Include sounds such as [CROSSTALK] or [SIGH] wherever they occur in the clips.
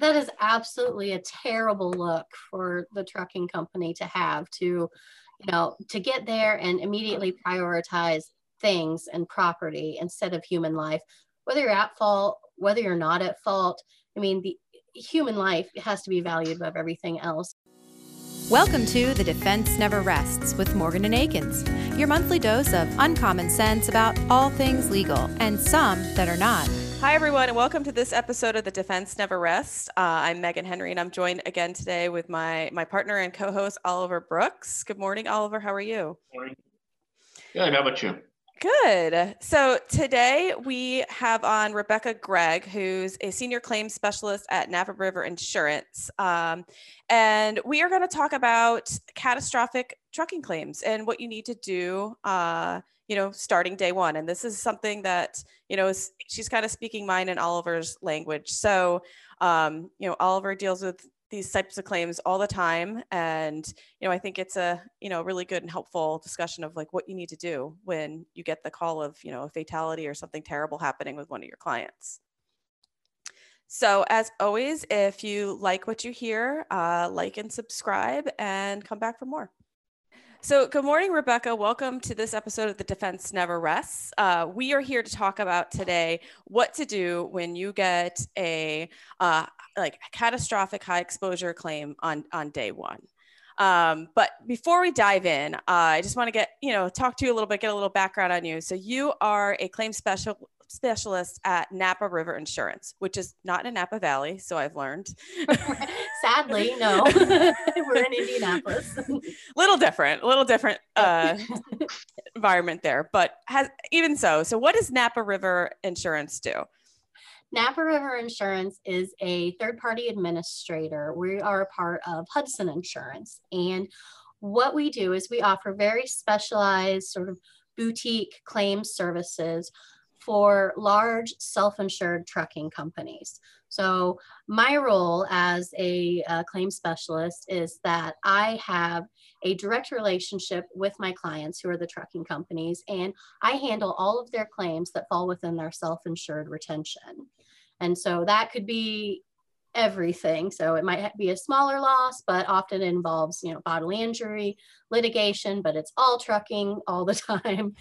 that is absolutely a terrible look for the trucking company to have to you know to get there and immediately prioritize things and property instead of human life whether you're at fault whether you're not at fault i mean the human life has to be valued above everything else Welcome to The Defense Never Rests with Morgan and Akins, your monthly dose of uncommon sense about all things legal and some that are not. Hi, everyone, and welcome to this episode of The Defense Never Rests. Uh, I'm Meghan Henry, and I'm joined again today with my, my partner and co host, Oliver Brooks. Good morning, Oliver. How are you? Morning. Good. How about you? Good. So today we have on Rebecca Gregg, who's a senior claims specialist at Napa River Insurance. Um, and we are going to talk about catastrophic trucking claims and what you need to do, uh, you know, starting day one. And this is something that, you know, she's kind of speaking mine and Oliver's language. So, um, you know, Oliver deals with these types of claims all the time and you know i think it's a you know really good and helpful discussion of like what you need to do when you get the call of you know a fatality or something terrible happening with one of your clients so as always if you like what you hear uh, like and subscribe and come back for more so, good morning, Rebecca. Welcome to this episode of The Defense Never Rests. Uh, we are here to talk about today what to do when you get a uh, like catastrophic high exposure claim on on day one. Um, but before we dive in, uh, I just want to get you know talk to you a little bit, get a little background on you. So, you are a claim special specialist at Napa River Insurance, which is not in Napa Valley, so I've learned. [LAUGHS] Sadly, no. [LAUGHS] We're in Indianapolis. [LAUGHS] little different, a little different uh, environment there, but has even so. So, what does Napa River Insurance do? Napa River Insurance is a third party administrator. We are a part of Hudson Insurance. And what we do is we offer very specialized, sort of boutique claim services for large self-insured trucking companies. So my role as a uh, claim specialist is that I have a direct relationship with my clients who are the trucking companies and I handle all of their claims that fall within their self-insured retention. And so that could be everything. So it might be a smaller loss, but often involves, you know, bodily injury, litigation, but it's all trucking all the [LAUGHS] time.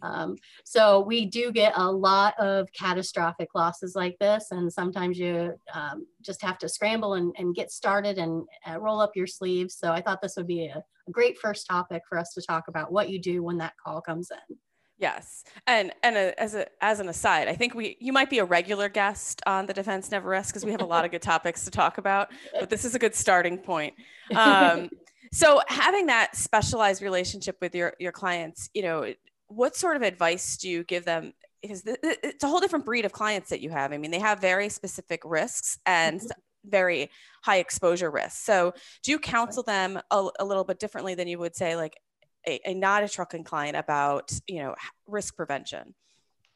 Um, so we do get a lot of catastrophic losses like this. And sometimes you um, just have to scramble and, and get started and uh, roll up your sleeves. So I thought this would be a, a great first topic for us to talk about what you do when that call comes in. Yes, and and a, as a as an aside, I think we you might be a regular guest on the Defense Never Rests because we have a lot of good topics to talk about. But this is a good starting point. Um, [LAUGHS] so having that specialized relationship with your your clients, you know, what sort of advice do you give them? Because it's a whole different breed of clients that you have. I mean, they have very specific risks and mm-hmm. very high exposure risks. So do you counsel them a, a little bit differently than you would say like a, a not a trucking client about you know risk prevention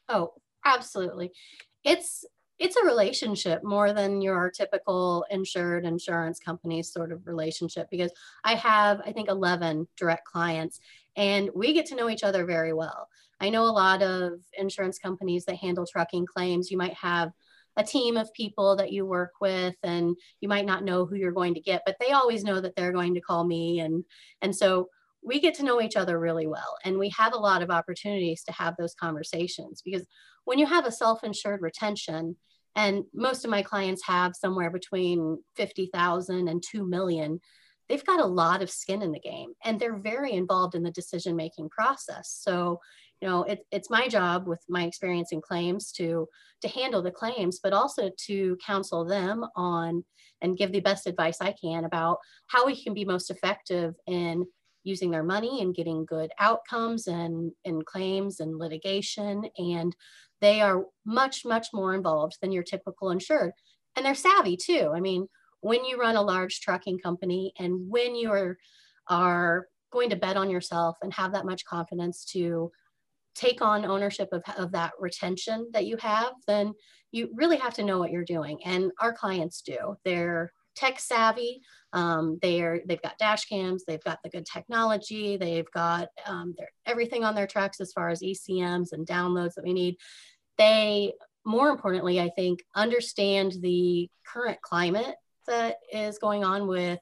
oh absolutely it's it's a relationship more than your typical insured insurance company sort of relationship because I have, I think, 11 direct clients and we get to know each other very well. I know a lot of insurance companies that handle trucking claims. You might have a team of people that you work with and you might not know who you're going to get, but they always know that they're going to call me. And, and so we get to know each other really well and we have a lot of opportunities to have those conversations because when you have a self-insured retention and most of my clients have somewhere between 50,000 and 2 million they've got a lot of skin in the game and they're very involved in the decision making process. So you know it, it's my job with my experience in claims to to handle the claims but also to counsel them on and give the best advice i can about how we can be most effective in using their money and getting good outcomes and in claims and litigation. And they are much, much more involved than your typical insured. And they're savvy too. I mean, when you run a large trucking company and when you are, are going to bet on yourself and have that much confidence to take on ownership of, of that retention that you have, then you really have to know what you're doing. And our clients do. They're tech savvy. Um, they're they've got dash cams, they've got the good technology, they've got um, everything on their trucks as far as ECMs and downloads that we need. They more importantly, I think, understand the current climate that is going on with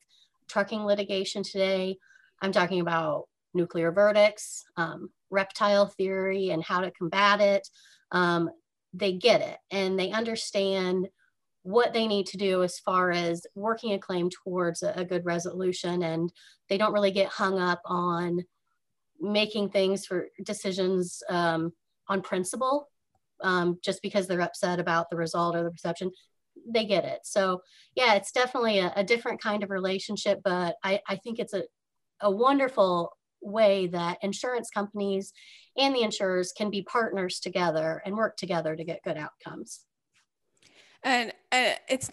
trucking litigation today. I'm talking about nuclear verdicts, um, reptile theory, and how to combat it. Um, they get it and they understand what they need to do as far as working a claim towards a, a good resolution. And they don't really get hung up on making things for decisions um, on principle um, just because they're upset about the result or the perception they get it so yeah it's definitely a, a different kind of relationship but I, I think it's a, a wonderful way that insurance companies and the insurers can be partners together and work together to get good outcomes and, and it's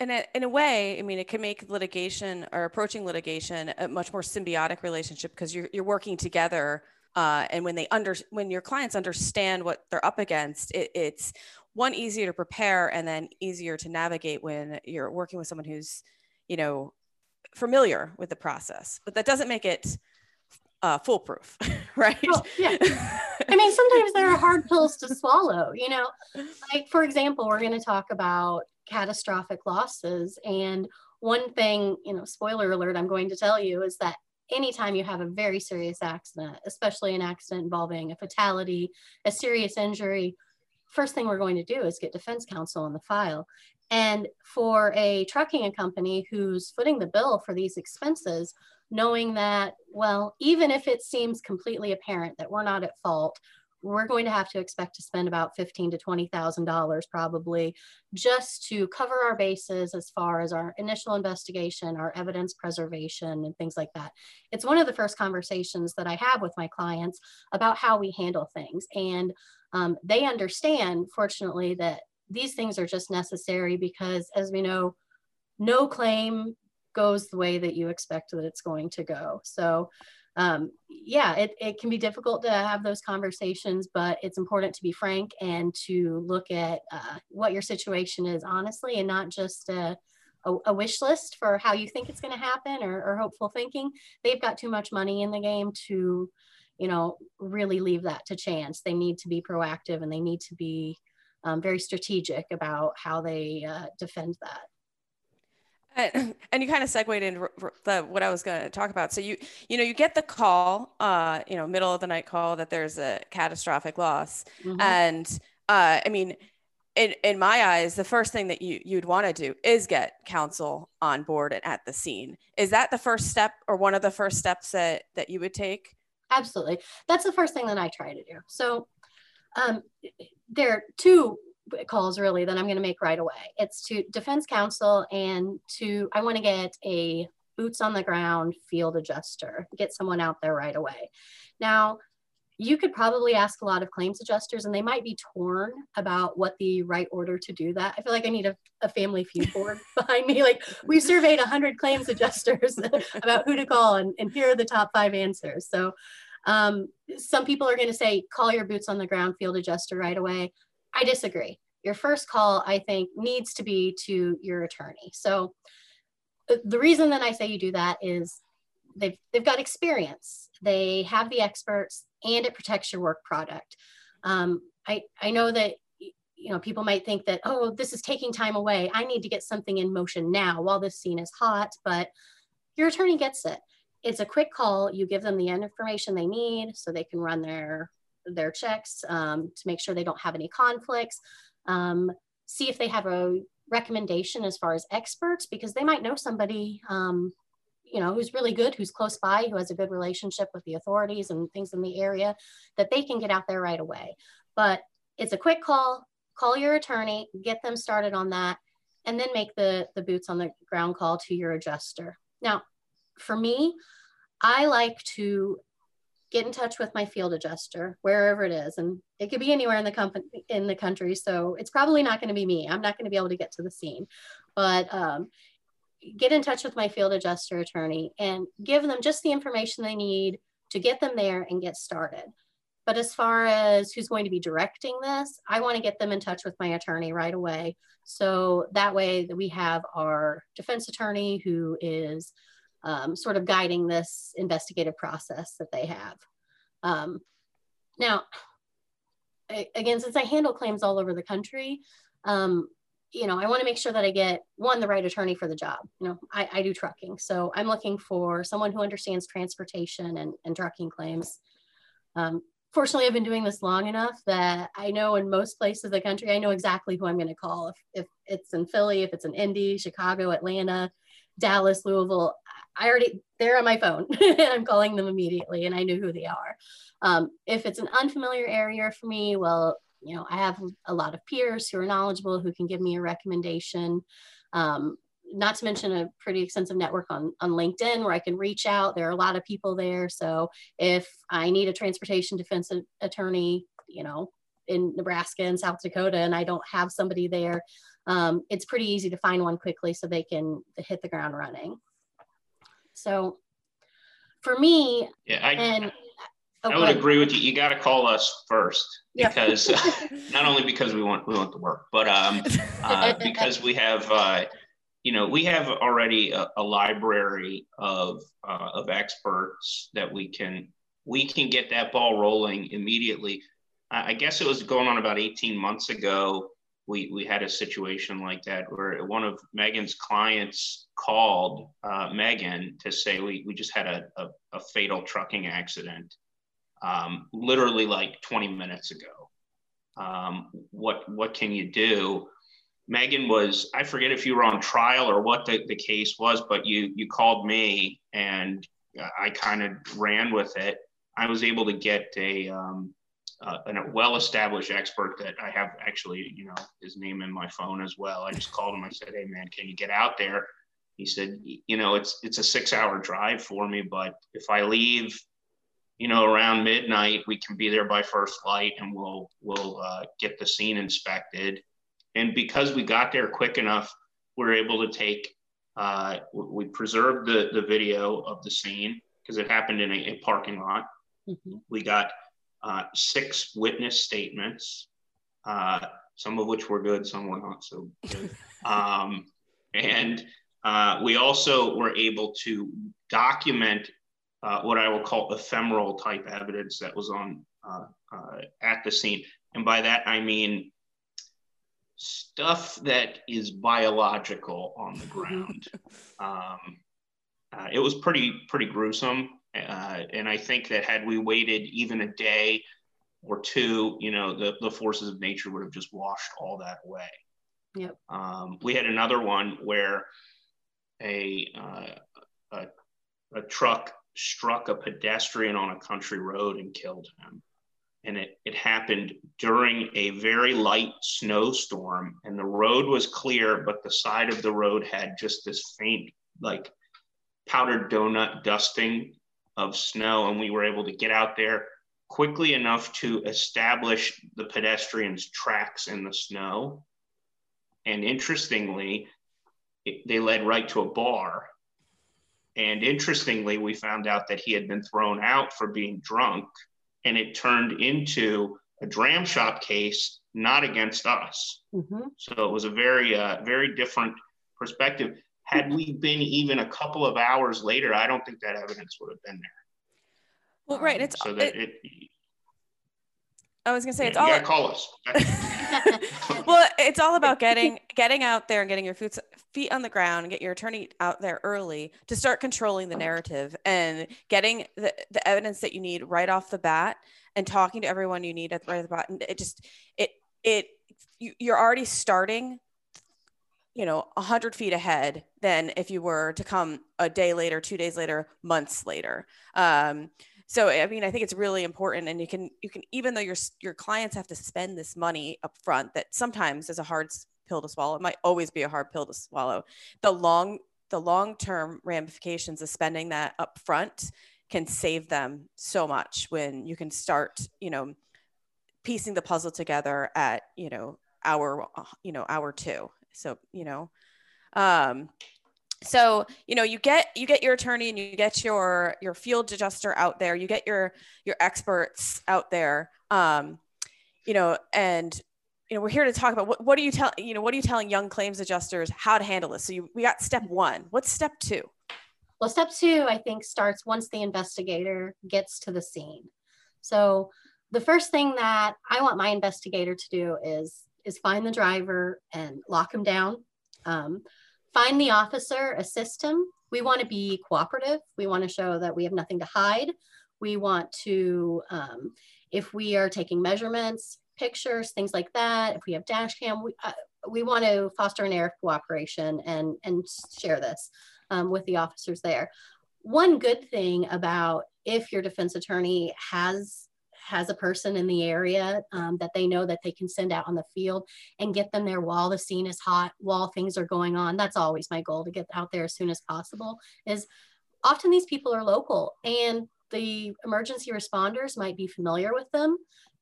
in a, in a way, I mean, it can make litigation or approaching litigation a much more symbiotic relationship because you're, you're working together. Uh, and when they under when your clients understand what they're up against, it, it's one easier to prepare and then easier to navigate when you're working with someone who's, you know, familiar with the process. But that doesn't make it uh, foolproof, [LAUGHS] right? Well, yeah. I mean, sometimes there are hard pills to swallow. You know, like for example, we're going to talk about catastrophic losses, and one thing, you know, spoiler alert, I'm going to tell you is that anytime you have a very serious accident, especially an accident involving a fatality, a serious injury, first thing we're going to do is get defense counsel on the file. And for a trucking company who's footing the bill for these expenses, knowing that, well, even if it seems completely apparent that we're not at fault, we're going to have to expect to spend about fifteen to twenty thousand dollars probably just to cover our bases as far as our initial investigation, our evidence preservation, and things like that. It's one of the first conversations that I have with my clients about how we handle things, and um, they understand, fortunately, that these things are just necessary because, as we know, no claim goes the way that you expect that it's going to go. So um, yeah, it, it can be difficult to have those conversations, but it's important to be frank and to look at uh, what your situation is honestly and not just a, a, a wish list for how you think it's going to happen or, or hopeful thinking. They've got too much money in the game to, you know, really leave that to chance. They need to be proactive and they need to be um, very strategic about how they uh, defend that. And, [COUGHS] and you kind of segued into the, what I was going to talk about. So you, you know, you get the call, uh, you know, middle of the night call that there's a catastrophic loss, mm-hmm. and uh, I mean, in in my eyes, the first thing that you you'd want to do is get counsel on board and at the scene. Is that the first step, or one of the first steps that that you would take? Absolutely, that's the first thing that I try to do. So, um, there are two calls really that I'm going to make right away. It's to defense counsel and to, I want to get a boots on the ground field adjuster, get someone out there right away. Now, you could probably ask a lot of claims adjusters and they might be torn about what the right order to do that. I feel like I need a, a family feud [LAUGHS] board behind me. Like we surveyed 100 claims adjusters [LAUGHS] about who to call and, and here are the top five answers. So um, some people are going to say, call your boots on the ground field adjuster right away. I disagree. Your first call, I think, needs to be to your attorney. So uh, the reason that I say you do that is they've they've got experience, they have the experts, and it protects your work product. Um, I I know that you know people might think that oh this is taking time away. I need to get something in motion now while this scene is hot, but your attorney gets it. It's a quick call. You give them the information they need so they can run their their checks um, to make sure they don't have any conflicts. Um, see if they have a recommendation as far as experts, because they might know somebody, um, you know, who's really good, who's close by, who has a good relationship with the authorities and things in the area that they can get out there right away. But it's a quick call, call your attorney, get them started on that, and then make the, the boots on the ground call to your adjuster. Now, for me, I like to get in touch with my field adjuster wherever it is and it could be anywhere in the company in the country so it's probably not going to be me. I'm not going to be able to get to the scene. But um, get in touch with my field adjuster attorney and give them just the information they need to get them there and get started. But as far as who's going to be directing this i want to get them in touch with my attorney right away. So that way that we have our defense attorney who is um, sort of guiding this investigative process that they have. Um, now, again, since I handle claims all over the country, um, you know, I want to make sure that I get one, the right attorney for the job. You know, I, I do trucking. So I'm looking for someone who understands transportation and, and trucking claims. Um, fortunately, I've been doing this long enough that I know in most places of the country, I know exactly who I'm going to call. If, if it's in Philly, if it's in Indy, Chicago, Atlanta, Dallas, Louisville, I already, they're on my phone [LAUGHS] I'm calling them immediately and I know who they are. Um, if it's an unfamiliar area for me, well, you know, I have a lot of peers who are knowledgeable who can give me a recommendation. Um, not to mention a pretty extensive network on, on LinkedIn where I can reach out. There are a lot of people there. So if I need a transportation defense attorney, you know, in Nebraska and South Dakota, and I don't have somebody there, um, it's pretty easy to find one quickly so they can hit the ground running. So for me, yeah, I, and I would agree with you. You got to call us first because yeah. [LAUGHS] [LAUGHS] not only because we want we want the work, but um, [LAUGHS] uh, because we have uh, you know we have already a, a library of uh, of experts that we can we can get that ball rolling immediately. I guess it was going on about 18 months ago. We, we had a situation like that where one of Meghan's clients called uh, Meghan to say we, we just had a, a, a fatal trucking accident um, literally like 20 minutes ago. Um, what what can you do? Meghan was I forget if you were on trial or what the, the case was, but you you called me and I kind of ran with it. I was able to get a um, uh, a well-established expert that I have actually, you know, his name in my phone as well. I just called him. I said, "Hey, man, can you get out there?" He said, "You know, it's it's a six-hour drive for me, but if I leave you know, around midnight, we can be there by first light and we'll, we'll uh, get the scene inspected. And because we got there quick enough, we're able to take, uh, we preserved the, the video of the scene because it happened in a, a parking lot. Mm-hmm. We got uh, six witness statements, uh, some of which were good, some were not so good. [LAUGHS] um, and uh, we also were able to document uh, what I will call ephemeral type evidence that was on uh, uh, at the scene. And by that, I mean stuff that is biological on the ground. [LAUGHS] um, uh, it was pretty, pretty gruesome. Uh, and I think that had we waited even a day or two, you know, the, the forces of nature would have just washed all that away. Yep. Um, we had another one where a, a, a truck struck a pedestrian on a country road and killed him. And it, it happened during a very light snowstorm, and the road was clear, but the side of the road had just this faint, like powdered donut dusting of snow. And we were able to get out there quickly enough to establish the pedestrian's tracks in the snow. And interestingly, it, they led right to a bar and interestingly, we found out that he had been thrown out for being drunk, and it turned into a dram shop case, not against us. Mm-hmm. So it was a very, uh, very different perspective. Had we been even a couple of hours later, I don't think that evidence would have been there. Well, right. Um, it's so that it, it I was gonna say it's all. Gotta call us. [LAUGHS] [LAUGHS] well, it's all about getting getting out there and getting your feet feet on the ground and get your attorney out there early to start controlling the narrative and getting the, the evidence that you need right off the bat and talking to everyone you need at right at the. And it just it it you, you're already starting you know, a 100 feet ahead than if you were to come a day later, two days later, months later. Um, so i mean i think it's really important and you can you can even though your your clients have to spend this money up front that sometimes is a hard pill to swallow. It might always be a hard pill to swallow. The long the long term ramifications of spending that up front can save them so much when you can start you know piecing the puzzle together at you know hour you know hour two so you know um so you know you get you get your attorney and you get your your field adjuster out there. You get your your experts out there. Um, you know and you know we're here to talk about what, what are you tell you know what are you telling young claims adjusters how to handle this? So you, we got step one. What's step two? Well step two i think starts once the investigator gets to the scene. So the first thing that I want my investigator to do is is find the driver and lock him down. Um, find the officer, assist him. We want to be cooperative. We want to show that we have nothing to hide. We want to, um, if we are taking measurements, pictures, things like that, if we have dash cam, we, uh, we want to foster an air of cooperation and, and share this um, with the officers there. One good thing about if your defense attorney has has a person in the area um, that they know that they can send out on the field and get them there while the scene is hot, while things are going on. That's always my goal to get out there as soon as possible. Is often these people are local and the emergency responders might be familiar with them.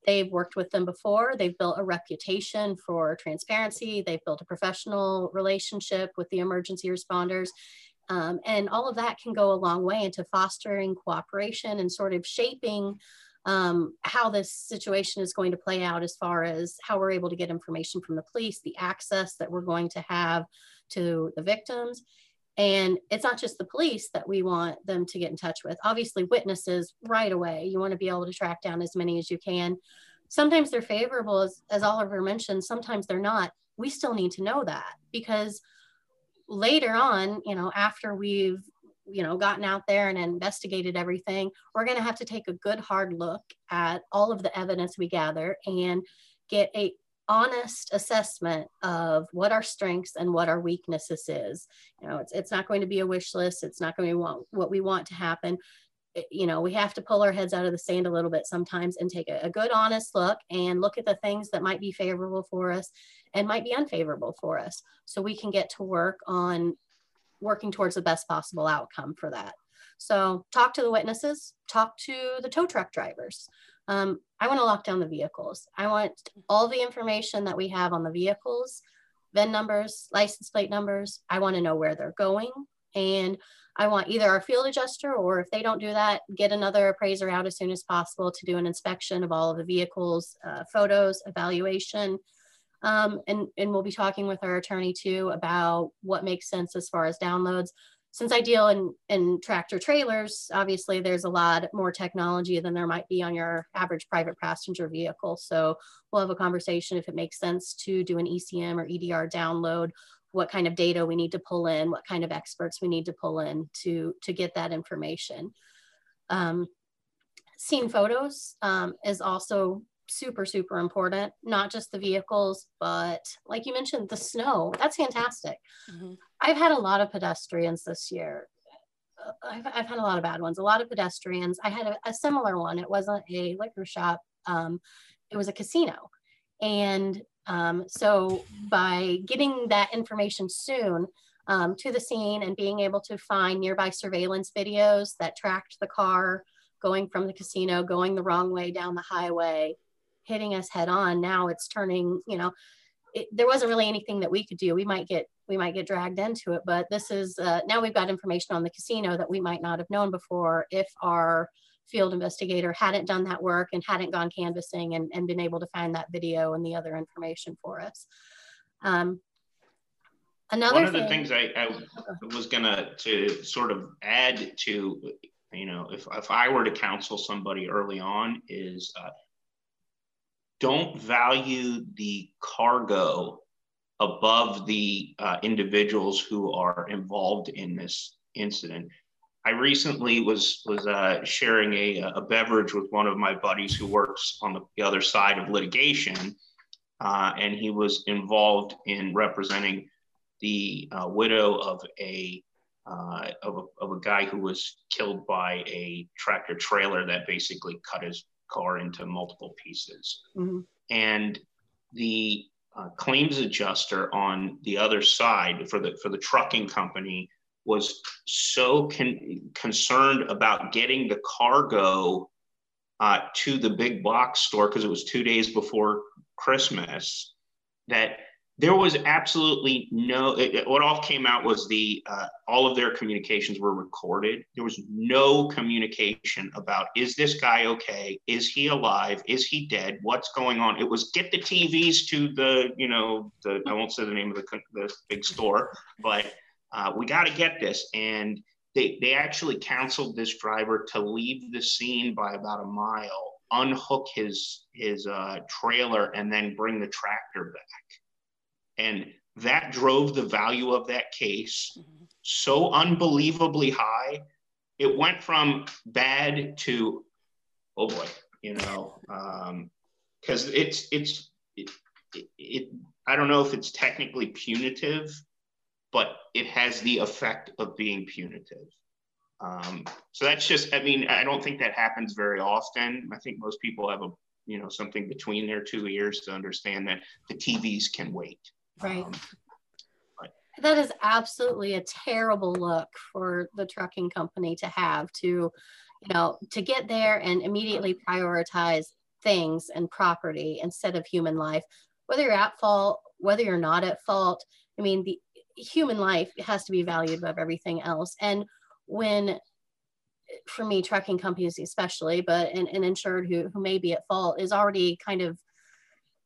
They've worked with them before. They've built a reputation for transparency. They've built a professional relationship with the emergency responders. Um, and all of that can go a long way into fostering cooperation and sort of shaping um, how this situation is going to play out as far as how we're able to get information from the police, the access that we're going to have to the victims. And it's not just the police that we want them to get in touch with. Obviously, witnesses right away. You want to be able to track down as many as you can. Sometimes they're favorable, as, as Oliver mentioned, sometimes they're not. We still need to know that because later on, you know, after we've you know gotten out there and investigated everything we're going to have to take a good hard look at all of the evidence we gather and get a honest assessment of what our strengths and what our weaknesses is. You know it's, it's not going to be a wish list. It's not going to be what, we want to happen. It, you know we have to pull our heads out of the sand a little bit sometimes and take a, a good honest look and look at the things that might be favorable for us and might be unfavorable for us so we can get to work on working towards the best possible outcome for that. So talk to the witnesses, talk to the tow truck drivers. Um, I want to lock down the vehicles. I want all the information that we have on the vehicles, VIN numbers, license plate numbers. I want to know where they're going. And I want either our field adjuster or if they don't do that, get another appraiser out as soon as possible to do an inspection of all of the vehicles, uh, photos, evaluation, um, and, and we'll be talking with our attorney too about what makes sense as far as downloads. Since I deal in, in tractor trailers, obviously there's a lot more technology than there might be on your average private passenger vehicle. So we'll have a conversation if it makes sense to do an ECM or EDR download, what kind of data we need to pull in, what kind of experts we need to pull in to, to get that information. Um, scene photos um, is also super, super important, not just the vehicles, but like you mentioned, the snow. That's fantastic. Mm-hmm. I've had a lot of pedestrians this year. Uh, I've, I've had a lot of bad ones, a lot of pedestrians. I had a, a similar one. It wasn't a liquor shop, um, it was a casino. And um, so by getting that information soon, um, to the scene and being able to find nearby surveillance videos that tracked the car going from the casino, going the wrong way down the highway, hitting us head on. Now it's turning, you know, it, there wasn't really anything that we could do. We might get we might get dragged into it, but this is uh, now we've got information on the casino that we might not have known before if our field investigator hadn't done that work and hadn't gone canvassing and, and been able to find that video and the other information for us. Um, another one of thing, the things I, I was gonna to sort of add to you know if, if I were to counsel somebody early on is uh, don't value the cargo above the uh, individuals who are involved in this incident. I recently was was uh, sharing a, a beverage with one of my buddies who works on the, the other side of litigation, uh, and he was involved in representing the uh, widow of a, uh, of a of a guy who was killed by a tractor trailer that basically cut his car into multiple pieces. Mm-hmm. And the uh, claims adjuster on the other side for the for the trucking company was so con- concerned about getting the cargo uh, to the big box store because it was two days before Christmas that there was absolutely no it, what all came out was the uh, all of their communications were recorded. There was no communication about is this guy okay? Is he alive? Is he dead? What's going on? It was get the tvs to the you know the i won't say the name of the, the big store but uh, we got to get this. And they, they actually counseled this driver to leave the scene by about a mile unhook his his uh, trailer and then bring the tractor back. And that drove the value of that case so unbelievably high. It went from bad to, oh boy, you know, because um, it's it's it, it, it. I don't know if it's technically punitive, but it has the effect of being punitive. Um, so that's just, I mean, I don't think that happens very often. I think most people have a, you know, something between their two ears to understand that the TVs can wait. Right. Um, that is absolutely a terrible look for the trucking company to have to, you know, to get there and immediately prioritize things and property instead of human life, whether you're at fault, whether you're not at fault. I mean, the human life has to be valued above everything else. And when for me trucking companies especially but an, an insured who, who may be at fault is already kind of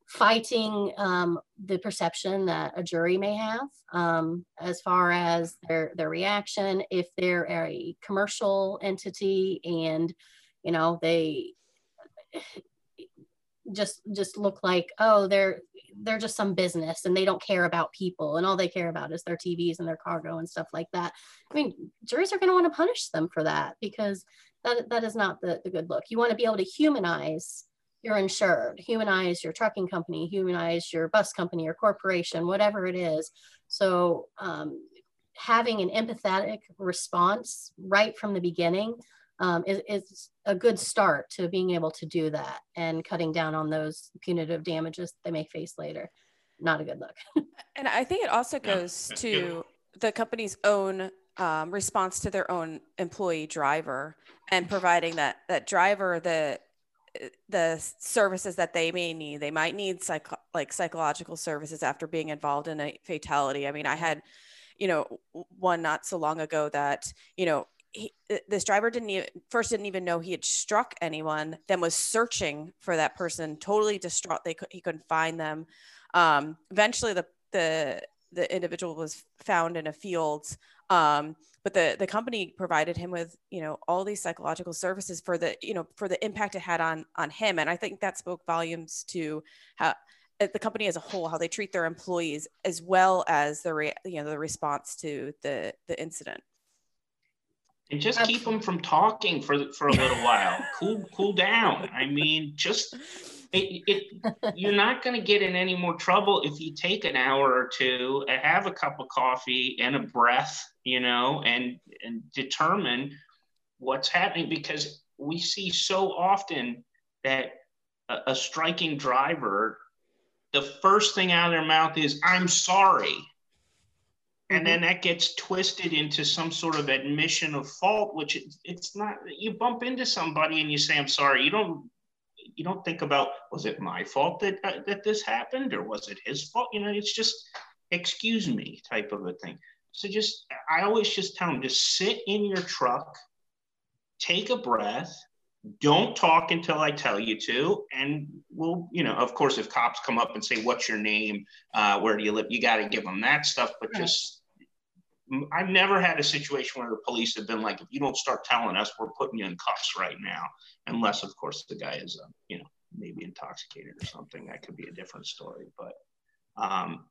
fighting um, the perception that a jury may have um, as far as their their reaction if they're a commercial entity and you know they just just look like oh they're they're just some business and they don't care about people and all they care about is their TVs and their cargo and stuff like that. I mean, juries are going to want to punish them for that because that, that is not the, the good look. You want to be able to humanize your insured, humanize your trucking company, humanize your bus company or corporation, whatever it is. So um, having an empathetic response right from the beginning um, is, is, a good start to being able to do that and cutting down on those punitive damages they may face later. Not a good look. [LAUGHS] and I think it also goes to the company's own um, response to their own employee driver and providing that that driver the the services that they may need. They might need like psychological services after being involved in a fatality. I mean, I had, you know, one not so long ago that you know he, this driver didn't even first didn't even know he had struck anyone then was searching for that person totally distraught they he couldn't find them um, eventually the the the individual was found in a field um, but the the company provided him with you know all these psychological services for the you know for the impact it had on on him and i think that spoke volumes to how uh, the company as a whole how they treat their employees as well as the re, you know the response to the the incident and just keep them from talking for for a little while. [LAUGHS] Cool, cool down. I mean, just it, it you're not going to get in any more trouble if you take an hour or two, and have a cup of coffee and a breath, you know, and and determine what's happening because we see so often that a, a striking driver, the first thing out of their mouth is "I'm sorry." and then mm-hmm. that gets twisted into some sort of admission of fault which it, it's not you bump into somebody and you say i'm sorry you don't you don't think about was it my fault that uh, that this happened or was it his fault you know it's just excuse me type of a thing so just i always just tell them just sit in your truck take a breath don't talk until I tell you to. And we'll, you know, of course, if cops come up and say, What's your name? Uh, where do you live? You got to give them that stuff. But right. just I've never had a situation where the police have been like, if you don't start telling us, we're putting you in cuffs right now. Unless, of course, the guy is, uh, you know, maybe intoxicated or something. That could be a different story. But, um,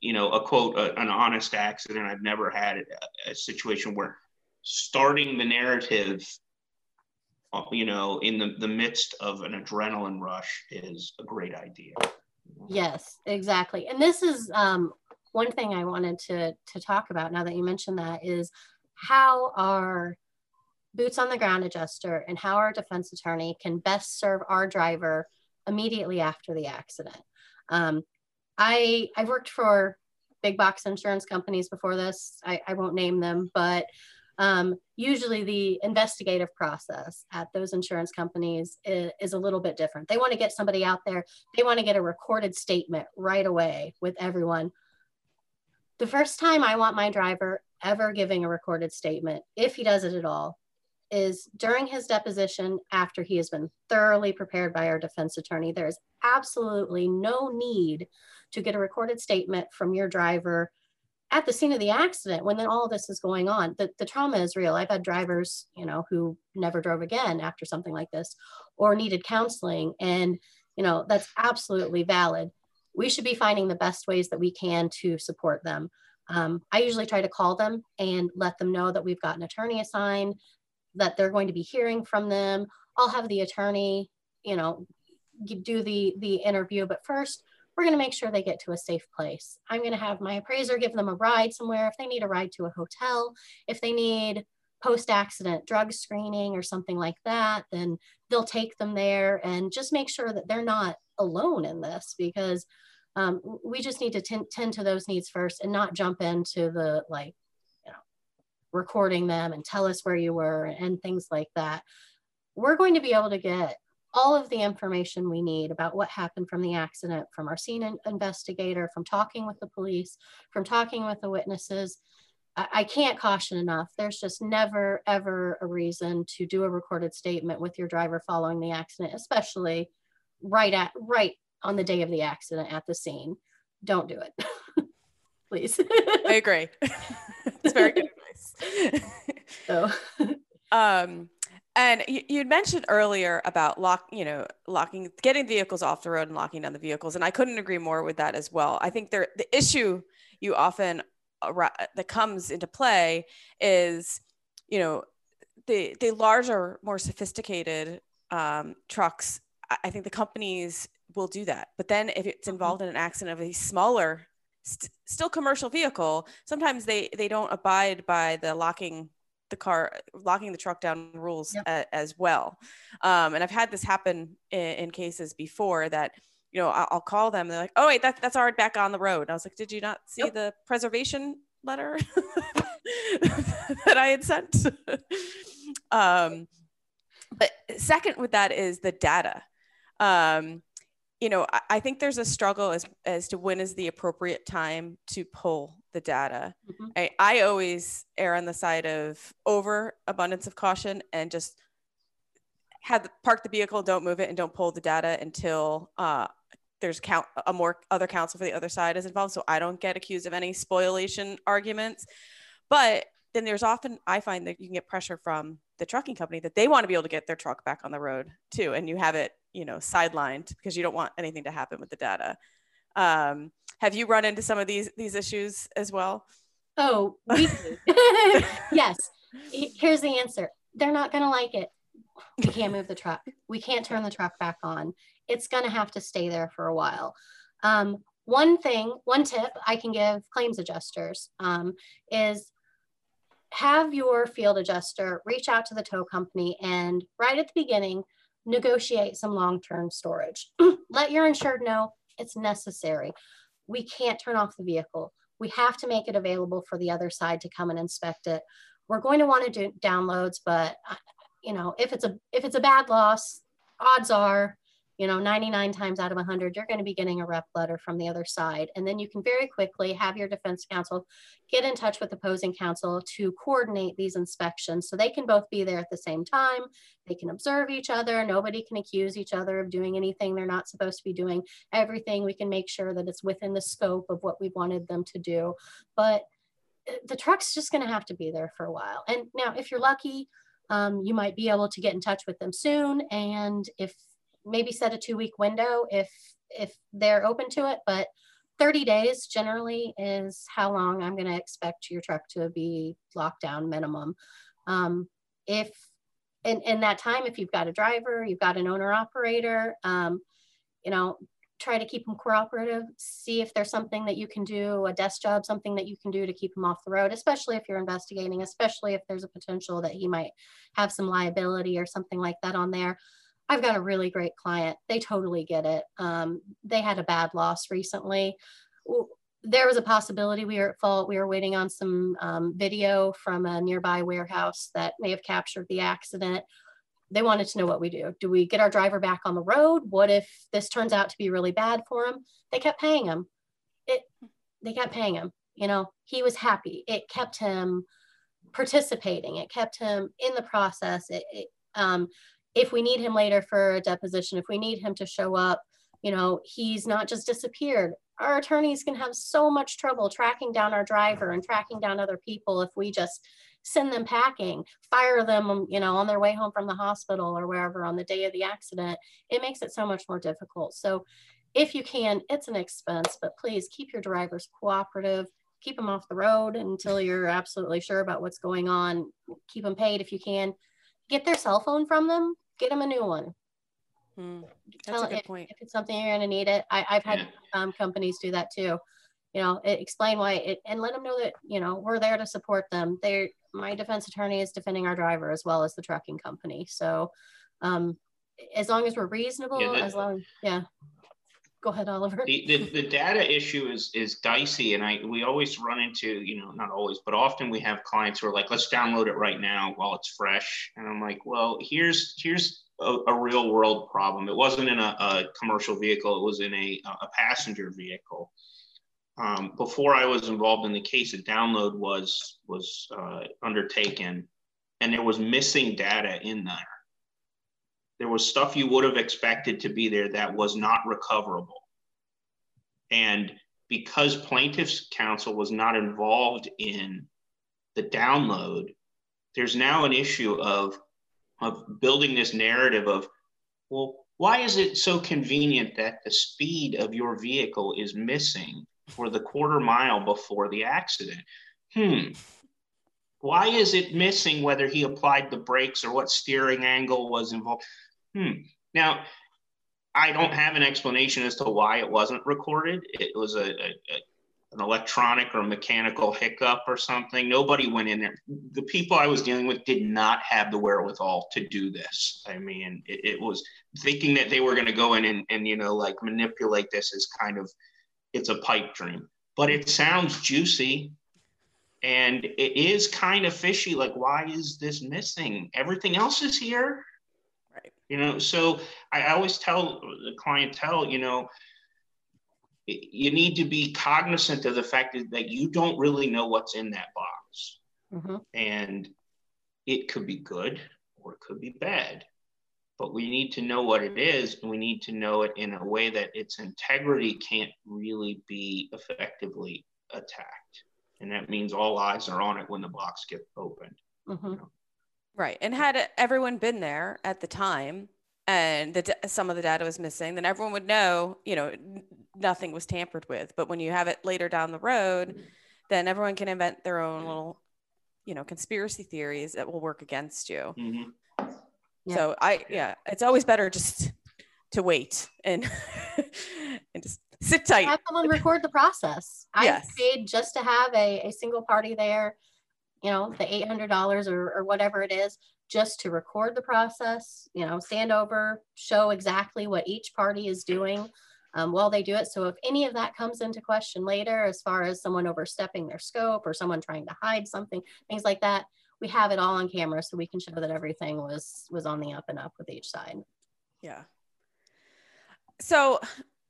you know, a quote, a, an honest accident. I've never had a, a situation where starting the narrative, uh, you know, in the, the midst of an adrenaline rush is a great idea. Yes, exactly. And this is um, one thing I wanted to, to talk about now that you mentioned that is how our boots on the ground adjuster and how our defense attorney can best serve our driver immediately after the accident. Um, I, I've worked for big box insurance companies before this. I, I won't name them, but um, usually the investigative process at those insurance companies is, is, a little bit different. They want to get somebody out there, they want to get a recorded statement right away with everyone the first time I want my driver ever giving a recorded statement, if he does it at all, is during his deposition after he has been thoroughly prepared by our defense attorney. There is absolutely no need to get a recorded statement from your driver at the scene of the accident when then all this is going on. The, the trauma is real. I've had drivers you know who never drove again after something like this or needed counseling. And you know that's absolutely valid we should be finding the best ways that we can to support them. Um, i usually try to call them and let them know that we've got an attorney assigned that they're going to be hearing from them. I'll have the attorney you know do the the interview but first we're going to make sure they get to a safe place. I'm going to have my appraiser give them a ride somewhere. If they need a ride to a hotel, if they need post accident drug screening or something like that, then they'll take them there and just make sure that they're not alone in this because um, we just need to tend, tend to those needs first and not jump into the like, you know, recording them and tell us where you were and things like that. We're going to be able to get all of the information we need about what happened from the accident from our scene investigator, from talking with the police, from talking with the witnesses. I, I can't caution enough. There's just never, ever a reason to do a recorded statement with your driver following the accident, especially right at right on the day of the accident at the scene. Don't do it. [LAUGHS] Please. I agree. [LAUGHS] it's very good advice. so um and you, you mentioned earlier about lock, you know, locking, getting vehicles off the road and locking down the vehicles, and I couldn't agree more with that as well. I think there, the issue you often that comes into play is, you know, the the larger, more sophisticated um, trucks. I think the companies will do that, but then if it's mm-hmm. involved in an accident of a smaller, st- still commercial vehicle, sometimes they they don't abide by the locking the car locking the truck down rules yep. a, as well um, and i've had this happen in, in cases before that you know I'll, I'll, call them they're like oh wait that, that's already back on the road and i was like did you not see yep. the preservation letter [LAUGHS] that i had sent [LAUGHS] um, but second with that is the data um, you know I, I think there's a struggle as as to when is the appropriate time to pull the data. Mm-hmm. I, I always err on the side of over abundance of caution and just have the, park the vehicle, don't move it, and don't pull the data until uh, there's count a more other counsel for the other side is involved, so I don't get accused of any spoliation arguments. But then there's often I find that you can get pressure from the trucking company that they want to be able to get their truck back on the road too, and you have it you know sidelined because you don't want anything to happen with the data. Um, have you run into some of these these issues as well? Oh, [LAUGHS] [LAUGHS] yes. Here's the answer. They're not going to like it. We can't move the truck. We can't turn the truck back on. It's going to have to stay there for a while. Um, one thing, one tip I can give claims adjusters um, is have your field adjuster reach out to the tow company and right at the beginning, negotiate some long-term storage. [CLEARS THROAT] Let your insured know it's necessary we can't turn off the vehicle. We have to make it available for the other side to come and inspect it. We're going to want to do downloads, but uh, you know, if it's a if it's a bad loss, odds are you know 99 times out of 100 you're going to be getting a rep letter from the other side. And then you can very quickly have your defense counsel get in touch with opposing counsel to coordinate these inspections. So they can both be there at the same time. They can observe each other. Nobody can accuse each other of doing anything they're not supposed to be doing. Everything we can make sure that it's within the scope of what we wanted them to do. But uh, the truck's just going to have to be there for a while. And now if you're lucky um, you might be able to get in touch with them soon. And if maybe set a two week window if if they're open to it but 30 days generally is how long i'm going to expect your truck to be locked down minimum. Um, if in, in that time if you've got a driver you've got an owner operator um, you know try to keep them cooperative see if there's something that you can do a desk job something that you can do to keep them off the road especially if you're investigating especially if there's a potential that he might have some liability or something like that on there I've got a really great client. They totally get it. Um, they had a bad loss recently. There was a possibility we were at fault. We were waiting on some um, video from a nearby warehouse that may have captured the accident. They wanted to know what we do. Do we get our driver back on the road? What if this turns out to be really bad for him? They kept paying him. It, they kept paying him. You know, he was happy. It kept him participating. It kept him in the process. It, it um, if we need him later for a deposition, if we need him to show up, you know, he's not just disappeared. our attorneys can have so much trouble tracking down our driver and tracking down other people if we just send them packing, fire them, you know, on their way home from the hospital or wherever on the day of the accident. It makes it so much more difficult. So if you can, it's an expense, but please keep your drivers cooperative, keep them off the road until you're absolutely sure about what's going on. Keep them paid if you can. Get their cell phone from them, get them a new one. Hmm. That's a good if, point. If it's something you're going to need it, I, have had yeah. um, companies do that too. You know, it, explain why it, and let them know that you know we're there to support them. They're my defense attorney is defending our driver as well as the trucking company. So, um, as long as we're reasonable, yeah, as long yeah. Go ahead, Oliver. The, the, the data issue is is dicey, and I we always run into you know not always, but often we have clients who are like, let's download it right now while it's fresh, and I'm like, well, here's here's a, a real world problem. It wasn't in a, a, commercial vehicle; it was in a a passenger vehicle. Um, before I was involved in the case, a download was was uh, undertaken, and there was missing data in there. There was stuff you would have expected to be there that was not recoverable, and because plaintiff's counsel was not involved in the download, there's now an issue of of building this narrative of, well, why is it so convenient that the speed of your vehicle is missing for the quarter mile before the accident? Hmm. Why is it missing whether he applied the brakes or what steering angle was involved? Hmm. Now, I don't have an explanation as to why it wasn't recorded. It was a, a, a an electronic or mechanical hiccup or something. Nobody went in there. The people I was dealing with did not have the wherewithal to do this. I mean, it, it was thinking that they were going to go in and, and, you know, like manipulate this as kind of, it's a pipe dream. But it sounds juicy and it is kind of fishy. Like, why is this missing? Everything else is here. Right. You know, so I always tell the clientele, you know, you need to be cognizant of the fact that you don't really know what's in that box. Mm-hmm. And it could be good or it could be bad. But we need to know what it is, and we need to know it in a way that its integrity can't really be effectively attacked. And that means all eyes are on it when the box gets opened. Mm-hmm. You know? Right. And had everyone been there at the time, and the, some of the data was missing, then everyone would know, you know, nothing was tampered with. But when you have it later down the road, then everyone can invent their own little, you know, conspiracy theories that will work against you. Mm-hmm. Yeah. So I, yeah, it's always better just to wait and [LAUGHS] and just sit tight. Have someone record the process. I yes. paid just to have a, a single party there, you know, the eight hundred dollars or, or whatever it is just to record the process, you know, stand over, show exactly what each party is doing um, while they do it. So if any of that comes into question later, as far as someone overstepping their scope or someone trying to hide something, things like that, we have it all on camera so we can show that everything was was on the up and up with each side. Yeah. So,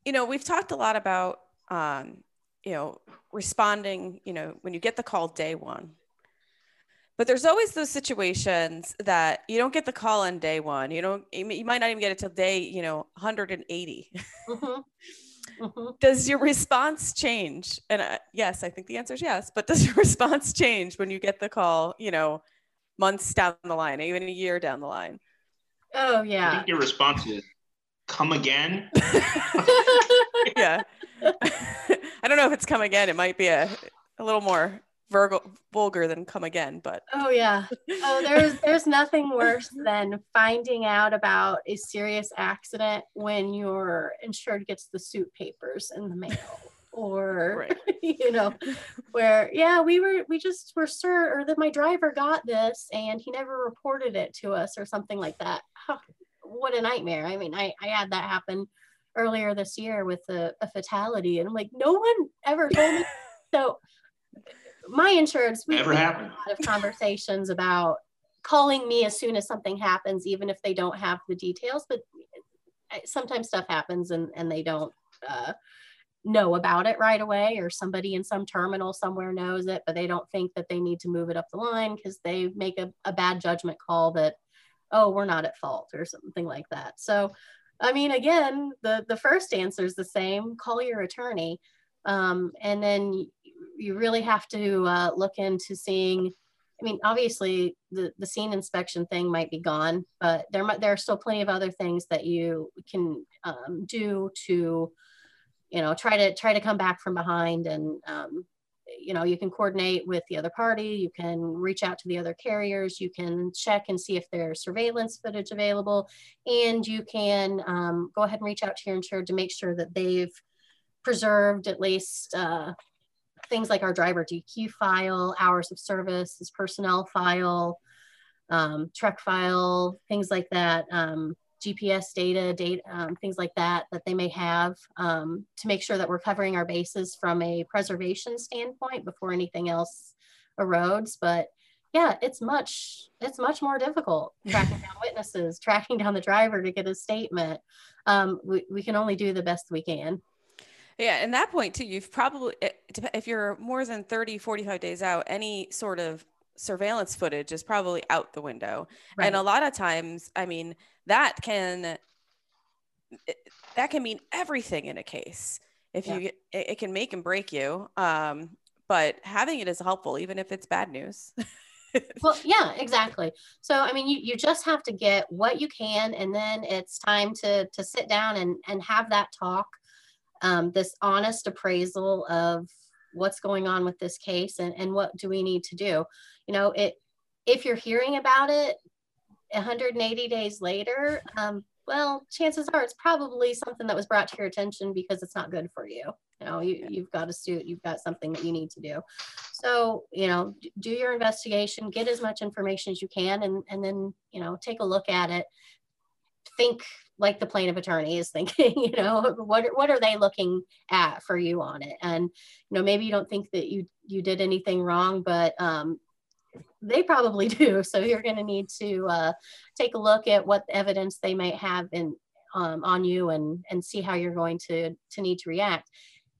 you know, we've talked a lot about um, you know, responding, you know, when you get the call day one, but there's always those situations that you don't get the call on day one. You don't you might not even get it till day you know 180 mm-hmm. Mm-hmm. [LAUGHS] does your response change? And uh, yes i think the answer is yes but does [LAUGHS] your response change when you get the call you know months down the line even a year down the line? Oh yeah. i think your response is come again? [LAUGHS] Yeah. I don't know if it's come again. It might be a, a little more vulgar than come again but oh yeah. Oh there's [LAUGHS] there's nothing worse than finding out about a serious accident when your insured gets the suit papers in the mail or right. [LAUGHS] you know where yeah we were we just were sure or that my driver got this and he never reported it to us or something like that. What a nightmare. I mean i i had that happen earlier this year with a, a fatality and i'm like no one ever told me. [LAUGHS] So my insurance, we Never have a lot of conversations about calling me as soon as something happens, even if they don't have the details. But sometimes stuff happens and, and they don't uh, know about it right away, or somebody in some terminal somewhere knows it, but they don't think that they need to move it up the line because they make a, a bad judgment call that, oh, we're not at fault or something like that. So, I mean, again, the, the first answer is the same call your attorney Um, and then you really have to uh, look into seeing I mean, obviously the, the scene inspection thing might be gone, but there there are still plenty of other things that you can um, do to, you know, try to try to come back from behind and, um, you know, you can coordinate with the other party, you can reach out to the other carriers, you can check and see if there's surveillance footage available, and you can um, go ahead and reach out to your insured to make sure that they've preserved at least uh, things like our driver DQ file, hours of service, his personnel file, um, truck file, things like that, um, GPS data, data um, things like that, that they may have um, to make sure that we're covering our bases from a preservation standpoint before anything else erodes. But yeah, it's much, it's much more difficult [LAUGHS] tracking down witnesses, tracking down the driver to get a statement. Um, we, we can only do the best we can. Yeah, and that point too, you've probably if you're more than 30, 45 days out, any sort of surveillance footage is probably out the window. Right. And a lot of times, I mean, that can that can mean everything in a case. If yeah. you it, it, can make and break you. Um, but having it is helpful even if it's bad news. [LAUGHS] well, yeah, exactly. So I mean, you, you just have to get what you can and then it's time to to sit down and and have that talk um, this honest appraisal of what's going on with this case and, and what do we need to do? You know it if you're hearing about it 180 days later um, well chances are it's probably something that was brought to your attention because it's not good for you. You know you, you've got a suit you've got something that you need to do. So you know do your investigation get as much information as you can and and then you know take a look at it think like the plaintiff attorney is thinking [LAUGHS] you know what what are they looking at for you on it? And you know maybe you don't think that you you did anything wrong but um, they probably [LAUGHS] do. So you're going to need to uh, take a look at what evidence they might have in um, on you and and see how you're going to to need to react.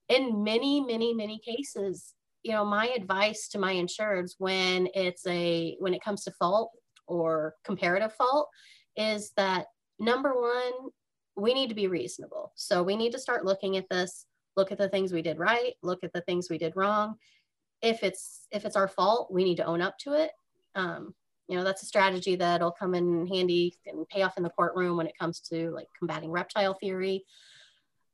In many many many cases you know my advice to my insureds when it's a when it comes to fault or comparative fault is that number one, we need to be reasonable. So we need to start looking at this, look at the things we did right, look at the things we did wrong. If it's if it's our fault, we need to own up to it. Um, you know, that's a strategy that'll come in handy and pay off in the courtroom when it comes to like combating reptile theory.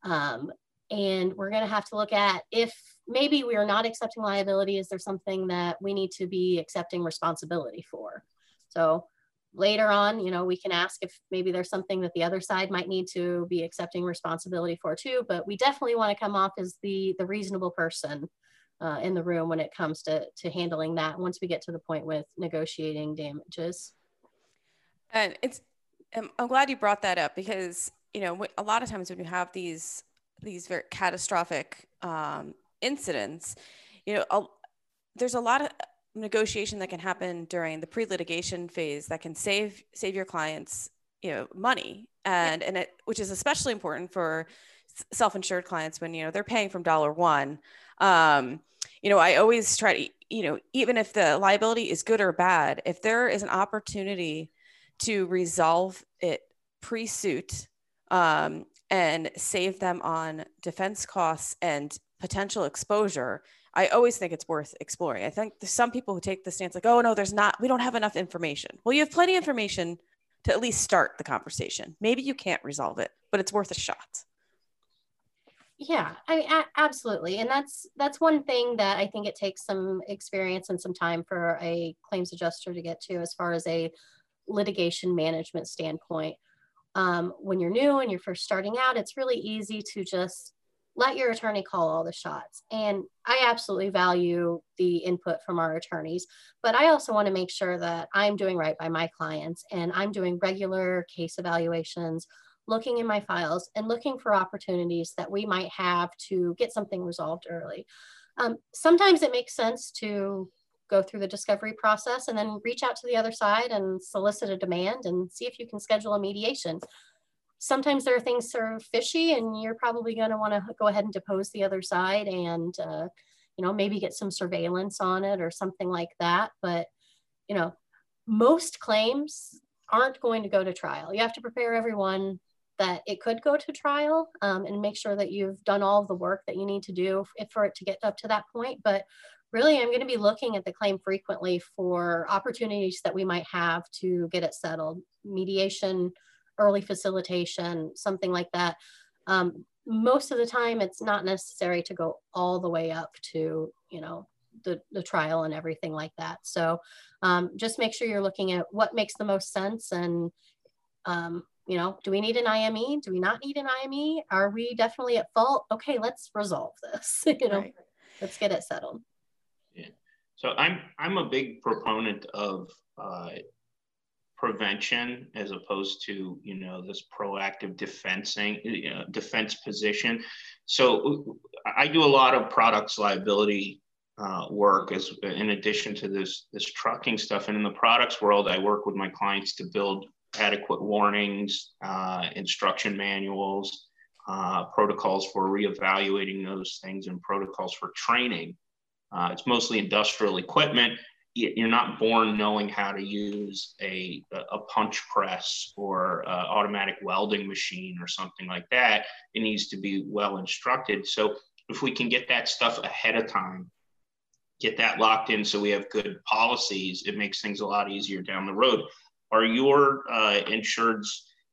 Um, and we're going to have to look at if maybe we are not accepting liability, is there something that we need to be accepting responsibility for? So later on, you know, we can ask if maybe there's something that the other side might need to be accepting responsibility for too. But we definitely want to come off as the the reasonable person uh, in the room when it comes to to handling that. Once we get to the point with negotiating damages. And it's, I'm glad you brought that up because you know a lot of times when you have these these very catastrophic um, incidents, you know, a, there's a lot of negotiation that can happen during the pre-litigation phase that can save save your clients you know money. And and it which is especially important for self-insured clients when you know they're paying from dollar one. Um, you know i always try to you know even if the liability is good or bad if there is an opportunity to resolve it pre-suit um, and save them on defense costs and potential exposure I always think it's worth exploring. I think some people who take the stance like, oh, no, there's not, we don't have enough information. Well, you have plenty of information to at least start the conversation. Maybe you can't resolve it, but it's worth a shot. Yeah, I mean, a- absolutely. And that's, that's one thing that I think it takes some experience and some time for a claims adjuster to get to as far as a litigation management standpoint. Um, when you're new and you're first starting out, it's really easy to just let your attorney call all the shots. And I absolutely value the input from our attorneys, but I also want to make sure that I'm doing right by my clients and I'm doing regular case evaluations, looking in my files and looking for opportunities that we might have to get something resolved early. Um, sometimes it makes sense to go through the discovery process and then reach out to the other side and solicit a demand and see if you can schedule a mediation sometimes there are things that are fishy and you're probably going to want to go ahead and depose the other side and uh, you know maybe get some surveillance on it or something like that. But you know most claims aren't going to go to trial. You have to prepare everyone that it could go to trial um, and make sure that you've done all of the work that you need to do for it to get up to that point. But really, I'm going to be looking at the claim frequently for opportunities that we might have to get it settled, mediation, early facilitation, something like that. Um, most of the time, it's not necessary to go all the way up to, you know, the, the trial and everything like that. So um, just make sure you're looking at what makes the most sense and, um, you know, do we need an IME? Do we not need an IME? Are we definitely at fault? Okay, let's resolve this. [LAUGHS] you know, right. let's get it settled. Yeah. So I'm I'm a big proponent of uh, prevention as opposed to you know this proactive defensing you know, defense position. So I do a lot of products liability uh, work as in addition to this this trucking stuff. And in the products world, I work with my clients to build adequate warnings, uh, instruction manuals, uh, protocols for reevaluating those things, and protocols for training. Uh, it's mostly industrial equipment. You're not born knowing how to use a, a punch press or automatic welding machine or something like that. It needs to be well instructed. So if we can get that stuff ahead of time get that locked in so we have good policies, it makes things a lot easier down the road. Are your uh, insureds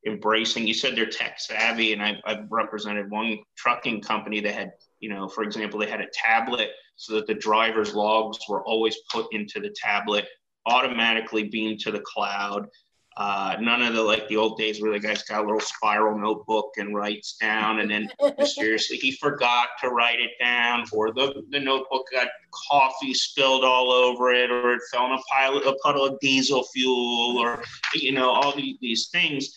embracing? You said they're tech savvy, and I've, I've represented one trucking company that had, you know, for example, they had a tablet so that the driver's logs were always put into the tablet, automatically beamed to the cloud. Uh, none of the like the old days where the guy's got a little spiral notebook and writes down, and then mysteriously [LAUGHS] he forgot to write it down, or the, the notebook got coffee spilled all over it, or it fell in a pile a puddle of diesel fuel, or you know all the, these things.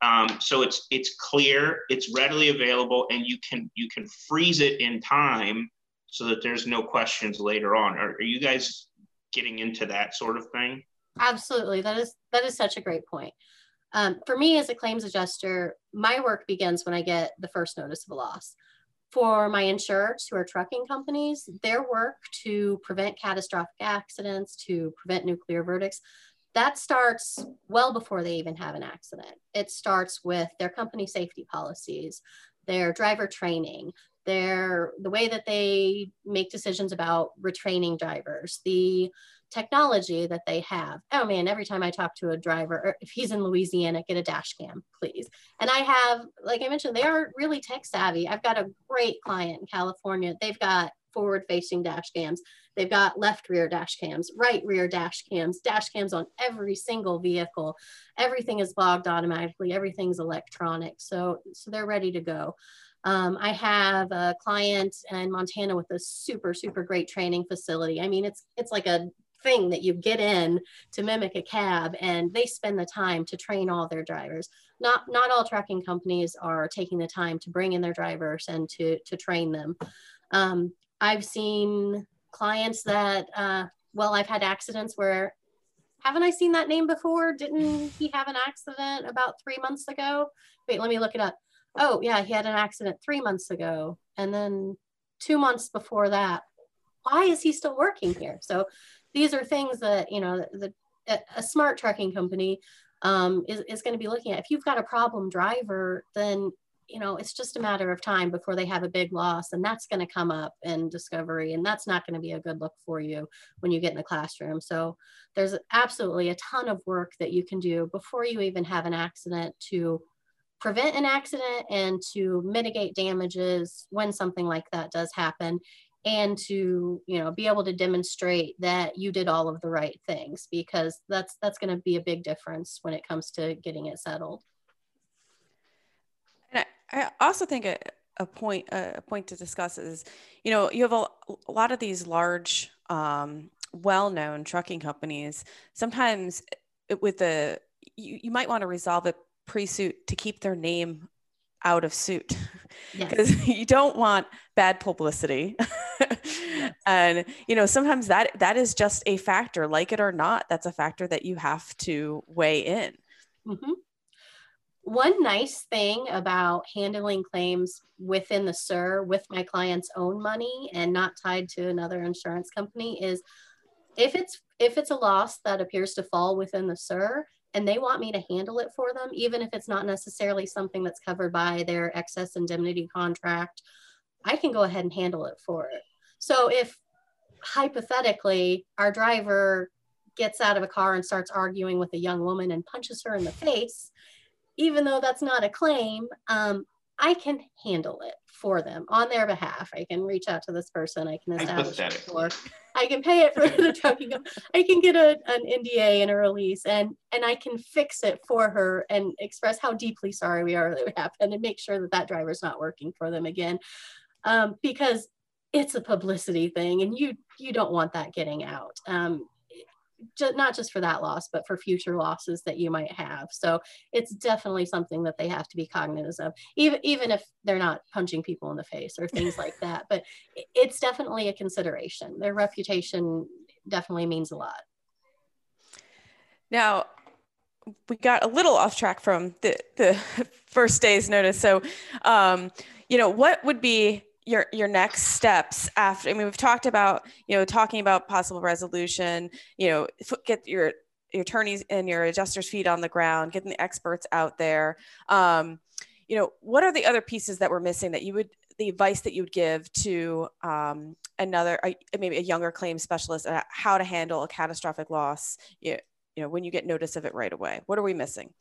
Um, so it's it's clear, it's readily available, and you can you can freeze it in time so that there's no questions later on. Are, are you guys getting into that sort of thing? Absolutely. That is that is such a great point. Um, for me as a claims adjuster, my work begins when I get the first notice of a loss. For my insurers who are trucking companies, their work to prevent catastrophic accidents, to prevent nuclear verdicts, that starts well before they even have an accident. It starts with their company safety policies, their driver training, their the way that they make decisions about retraining drivers, the technology that they have. Oh man, every time I talk to a driver, if he's in Louisiana, get a dash cam, please. And I have, like I mentioned, they are really tech savvy. I've got a great client in California. They've got forward facing dash cams. They've got left rear dash cams, right rear dash cams, dash cams on every single vehicle. Everything is logged automatically. Everything's electronic. So, so they're ready to go. Um, I have a client in Montana with a super, super great training facility. I mean, it's it's like a thing that you get in to mimic a cab and they spend the time to train all their drivers. Not not all trucking companies are taking the time to bring in their drivers and to to train them. Um, i've seen clients that uh, well i've had accidents where haven't i seen that name before? Didn't he have an accident about three months ago? Wait let me look it up oh yeah he had an accident three months ago and then two months before that why is he still working here? So these are things that you know the, a smart trucking company um, is, is going to be looking at. If you've got a problem driver then you know it's just a matter of time before they have a big loss and that's going to come up in discovery and that's not going to be a good look for you when you get in the classroom. So there's absolutely a ton of work that you can do before you even have an accident to prevent an accident and to mitigate damages when something like that does happen and to you know be able to demonstrate that you did all of the right things because that's that's going to be a big difference when it comes to getting it settled. And i, I also think a, a point a point to discuss is you know you have a, a lot of these large um, well-known trucking companies sometimes with the you, you might want to resolve it pre-suit to keep their name out of suit because [LAUGHS] yes. [LAUGHS] you don't want bad publicity yes. [LAUGHS] and you know sometimes that that is just a factor like it or not that's a factor that you have to weigh in mm-hmm. one nice thing about handling claims within the SIR with my client's own money and not tied to another insurance company is if it's if it's a loss that appears to fall within the SIR and they want me to handle it for them, even if it's not necessarily something that's covered by their excess indemnity contract, I can go ahead and handle it for it. So if hypothetically our driver gets out of a car and starts arguing with a young woman and punches her in the face, even though that's not a claim, um, I can handle it for them on their behalf. I can reach out to this person. I can establish it for. I can pay it for [LAUGHS] the trucking. I can get a, an NDA and a release, and and I can fix it for her and express how deeply sorry we are that it happened, and make sure that that driver's not working for them again, um, because it's a publicity thing, and you you don't want that getting out. Um, just, not just for that loss, but for future losses that you might have. So it's definitely something that they have to be cognizant of, even even if they're not punching people in the face or things like [LAUGHS] that. But it's definitely a consideration. Their reputation definitely means a lot. Now, we got a little off track from the the [LAUGHS] first day's notice. So, um, you know, what would be your your next steps after i mean we've talked about you know talking about possible resolution you know get your your attorneys and your adjusters feet on the ground getting the experts out there. Um, you know what are the other pieces that we're missing that you would the advice that you would give to um, another maybe a younger claim specialist how to handle a catastrophic loss you, you know when you get notice of it right away? What are we missing?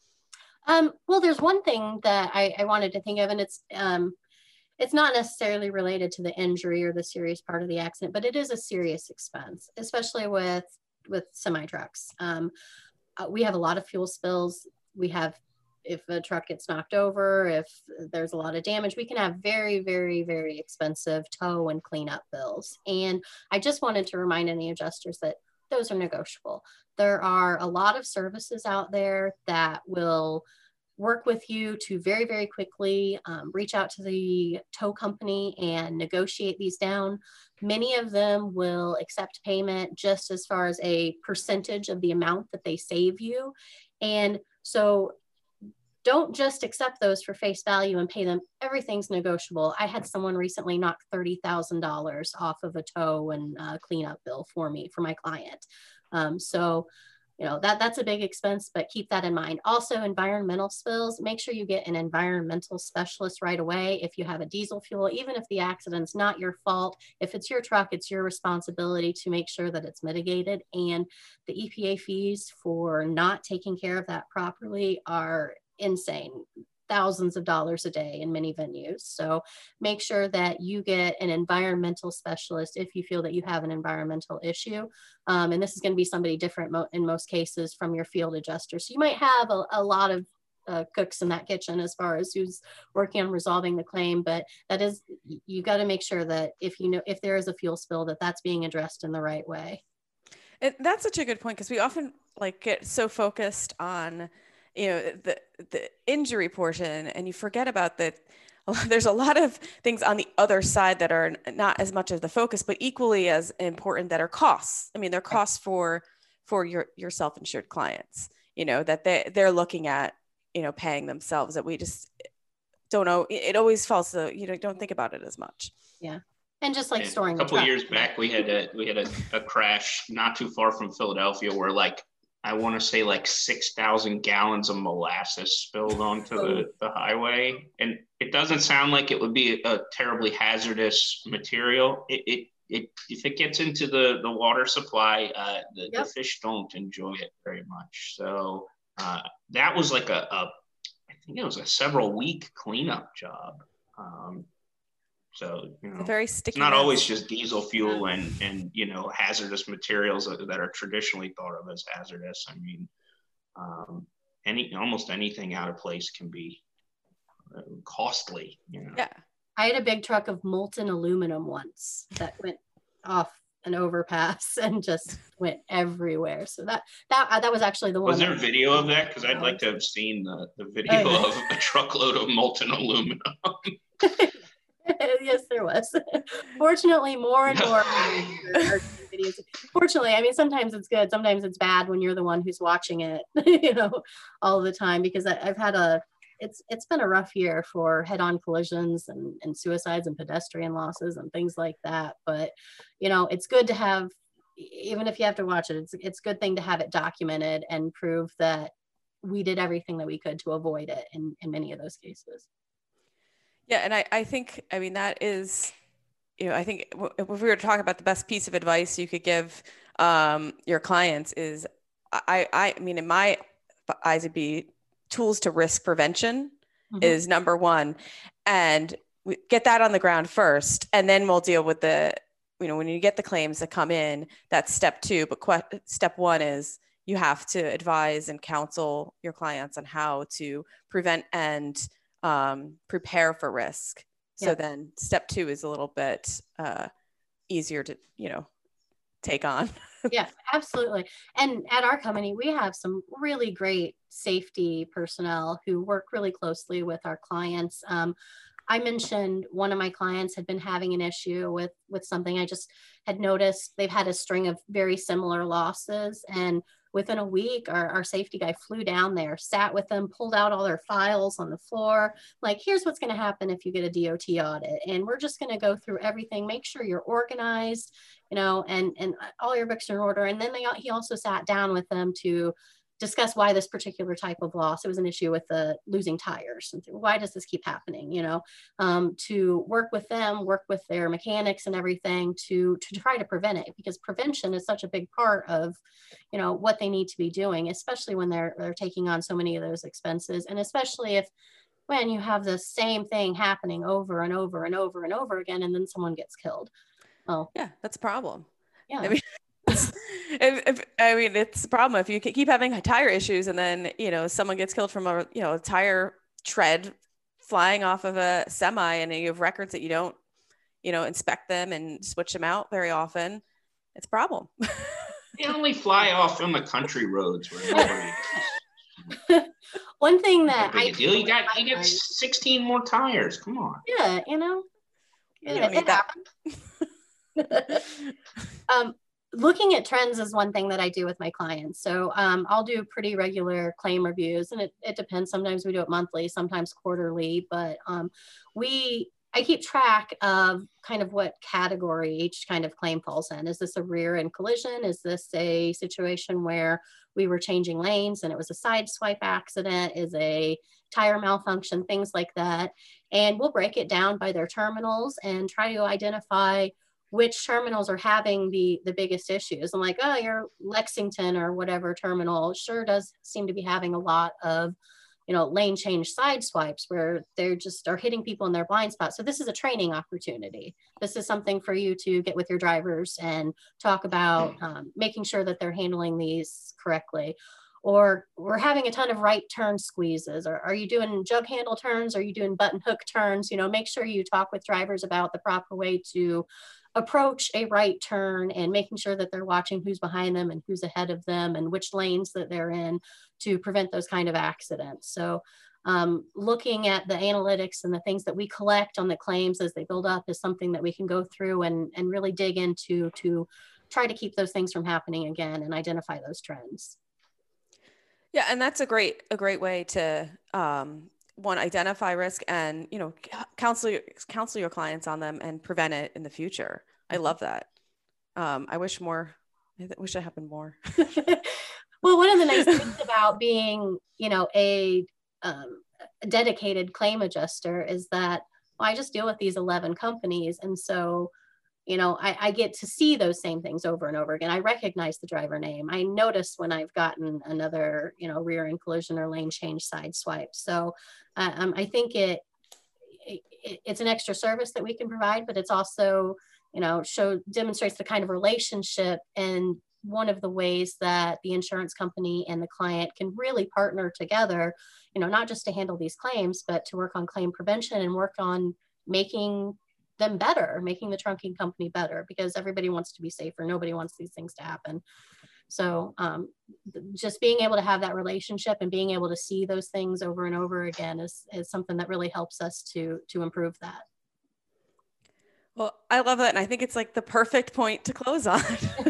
Um, well there's one thing that I, I wanted to think of and it's um, it's not necessarily related to the injury or the serious part of the accident, but it is a serious expense, especially with with semi trucks. Um, uh, we have a lot of fuel spills. We have if a truck gets knocked over, if there's a lot of damage, we can have very, very, very expensive tow and cleanup bills. And I just wanted to remind any adjusters that those are negotiable. There are a lot of services out there that will work with you to very, very quickly um, reach out to the tow company and negotiate these down. Many of them will accept payment just as far as a percentage of the amount that they save you. And so don't just accept those for face value and pay them. Everything's negotiable. I had someone recently knock $30,000 off of a tow and uh, cleanup bill for me, for my client. Um, so you know that that's a big expense but keep that in mind. Also environmental spills make sure you get an environmental specialist right away if you have a diesel fuel even if the accident's not your fault. If it's your truck it's your responsibility to make sure that it's mitigated and the epa fees for not taking care of that properly are insane thousands of dollars a day in many venues. So make sure that you get an environmental specialist if you feel that you have an environmental issue. Um, and this is going to be somebody different mo in most cases from your field adjuster. So you might have a, a lot of uh, cooks in that kitchen as far as who's working on resolving the claim but that is you got to make sure that if you know if there is a fuel spill that that's being addressed in the right way and that's such a good point because we often like get so focused on you know the the injury portion and you forget about that [LAUGHS] there's a lot of things on the other side that are not as much of the focus but equally as important that are costs. I mean they're costs for for your your self-insured clients you know that they they're looking at you know paying themselves that we just eh, don't know it always falls to you know don't think about it as much. Yeah. And just like storing a couple years back we had a we had a, a crash not too far from philadelphia where like I want to say like 6,000 gallons of molasses spilled onto the, oh. the highway. And it doesn't sound like it would be a, a terribly hazardous material. It, it, it, if it gets into the, the water supply, uh, the, yep. the fish don't enjoy it very much. So uh, that was like a, a, I think it was a several week cleanup job. Um, so you know, very sticky. It's not mess. always just diesel fuel and and you know hazardous materials that, that are traditionally thought of as hazardous. I mean, um, any almost anything out of place can be uh, costly. You know. Yeah, I had a big truck of molten aluminum once that went off an overpass [LAUGHS] and just went everywhere. So that that that was actually the one. Was there video of that? Because I'd like to have seen the, the video oh, of a truckload of molten aluminum. [LAUGHS] [LAUGHS] yes, there was. [LAUGHS] Fortunately, more and more [LAUGHS] videos. Fortunately, I mean, sometimes it's good, sometimes it's bad when you're the one who's watching it, you know, all the time. Because I, have had a, it's it's been a rough year for head-on collisions and, and suicides and pedestrian losses and things like that. But you know, it's good to have, even if you have to watch it, it's it's a good thing to have it documented and prove that we did everything that we could to avoid it in, in many of those cases. Yeah, and I, I think I mean that is, you know, I think if we were to talk about the best piece of advice you could give um, your clients is, I, I, I mean, in my eyes, it'd be tools to risk prevention mm-hmm. is number one, and we get that on the ground first, and then we'll deal with the, you know, when you get the claims that come in, that's step two. But que- step one is you have to advise and counsel your clients on how to prevent and um, prepare for risk. So then step two is a little bit uh, easier to, you know, take on. [LAUGHS] yeah, absolutely. And at our company, we have some really great safety personnel who work really closely with our clients. Um, I mentioned one of my clients had been having an issue with with something. I just had noticed they've had a string of very similar losses, and within a week, our, our safety guy flew down there, sat with them, pulled out all their files on the floor. Like, here's what's going to happen if you get a DOT audit. And we're just going to go through everything, make sure you're organized, you know, and, and all your books are in order. And then they, he also sat down with them to discuss why this particular type of loss. It was an issue with the losing tires. And why does this keep happening? You know, um, to work with them, work with their mechanics and everything to to try to prevent it because prevention is such a big part of, you know, what they need to be doing, especially when they're they're taking on so many of those expenses, and especially if when you have the same thing happening over and over and over and over again, and then someone gets killed. Oh, yeah, that's a problem. Yeah. I mean, [LAUGHS] if, if, I mean, it's a problem if you keep having tire issues and then, you know, someone gets killed from a, you know, a tire tread flying off of a semi and you have records that you don't, you know, inspect them and switch them out very often. It's a problem. [LAUGHS] they only fly off on the country roads where [LAUGHS] nobody One thing that I deal. You got you get 16 more tires. Come on. Yeah, you know. Yeah, it happens. um, looking at trends is one thing that I do with my clients. So um, I'll do pretty regular claim reviews, and it, it depends. Sometimes we do it monthly, sometimes quarterly, but um, we I keep track of kind of what category each kind of claim falls in. Is this a rear end collision? Is this a situation where we were changing lanes and it was a side swipe accident? Is a tire malfunction? Things like that. And we'll break it down by their terminals and try to identify which terminals are having the the biggest issues. I'm like, oh, your Lexington or whatever terminal sure does seem to be having a lot of, you know, lane change side swipes where they're just are hitting people in their blind spot. So this is a training opportunity. This is something for you to get with your drivers and talk about um, making sure that they're handling these correctly. Or we're having a ton of right turn squeezes. Or are you doing jug handle turns? Are you doing button hook turns? You know, make sure you talk with drivers about the proper way to approach a right turn and making sure that they're watching who's behind them and who's ahead of them and which lanes that they're in to prevent those kind of accidents. So um, looking at the analytics and the things that we collect on the claims as they build up is something that we can go through and, and really dig into to try to keep those things from happening again and identify those trends. Yeah, and that's a great a great way to um, one identify risk and you know counsel counsel your clients on them and prevent it in the future i love that um, i wish more i wish it happened more [LAUGHS] well one of the nice things about being you know a, um, dedicated claim adjuster is that well, i just deal with these 11 companies and so you know, I, I, get to see those same things over and over again. I recognize the driver name. I notice when I've gotten another, you know, rear end collision or lane change side swipe. So uh, um, I think it, it, it's an extra service that we can provide, but it's also, you know, show demonstrates the kind of relationship and one of the ways that the insurance company and the client can really partner together, you know, not just to handle these claims, but to work on claim prevention and work on making them better, making the trunking company better because everybody wants to be safer. Nobody wants these things to happen. So um, just being able to have that relationship and being able to see those things over and over again is, is something that really helps us to, to improve that. Well, I love that. And I think it's like the perfect point to close on. [LAUGHS] [LAUGHS]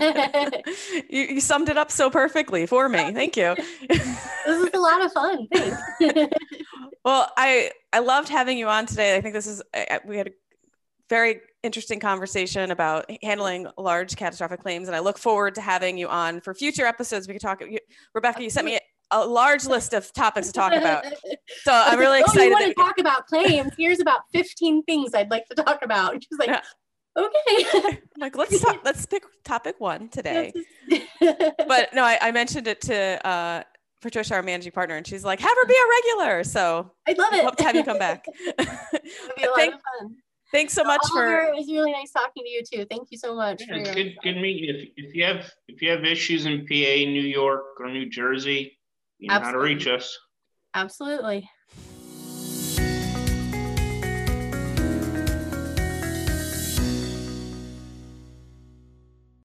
you, you, summed it up so perfectly for me. Oh, thank you. this is a lot of fun. [LAUGHS] well, I, I loved having you on today. I think this is, we had a very interesting conversation about handling large catastrophic claims. And I look forward to having you on for future episodes. We could talk. You, Rebecca, you sent me a large list of topics to talk about. [LAUGHS] So I'm really excited. Oh, you want to talk about claims? Here's about 15 things I'd like to talk about. And she's like, yeah. okay. [LAUGHS] I'm like, let's talk, [LAUGHS] let's pick topic one today. but no, I, I, mentioned it to uh, Patricia, our managing partner, and she's like, have her be a regular. So I'd love it. Hope to have you come back. Thank, Thanks so much Oliver, for. It was really nice talking to you too. Thank you so much. Yeah, good, good meeting you. If, if you have if you have issues in PA, New York, or New Jersey, you know Absolutely. how to reach us. Absolutely.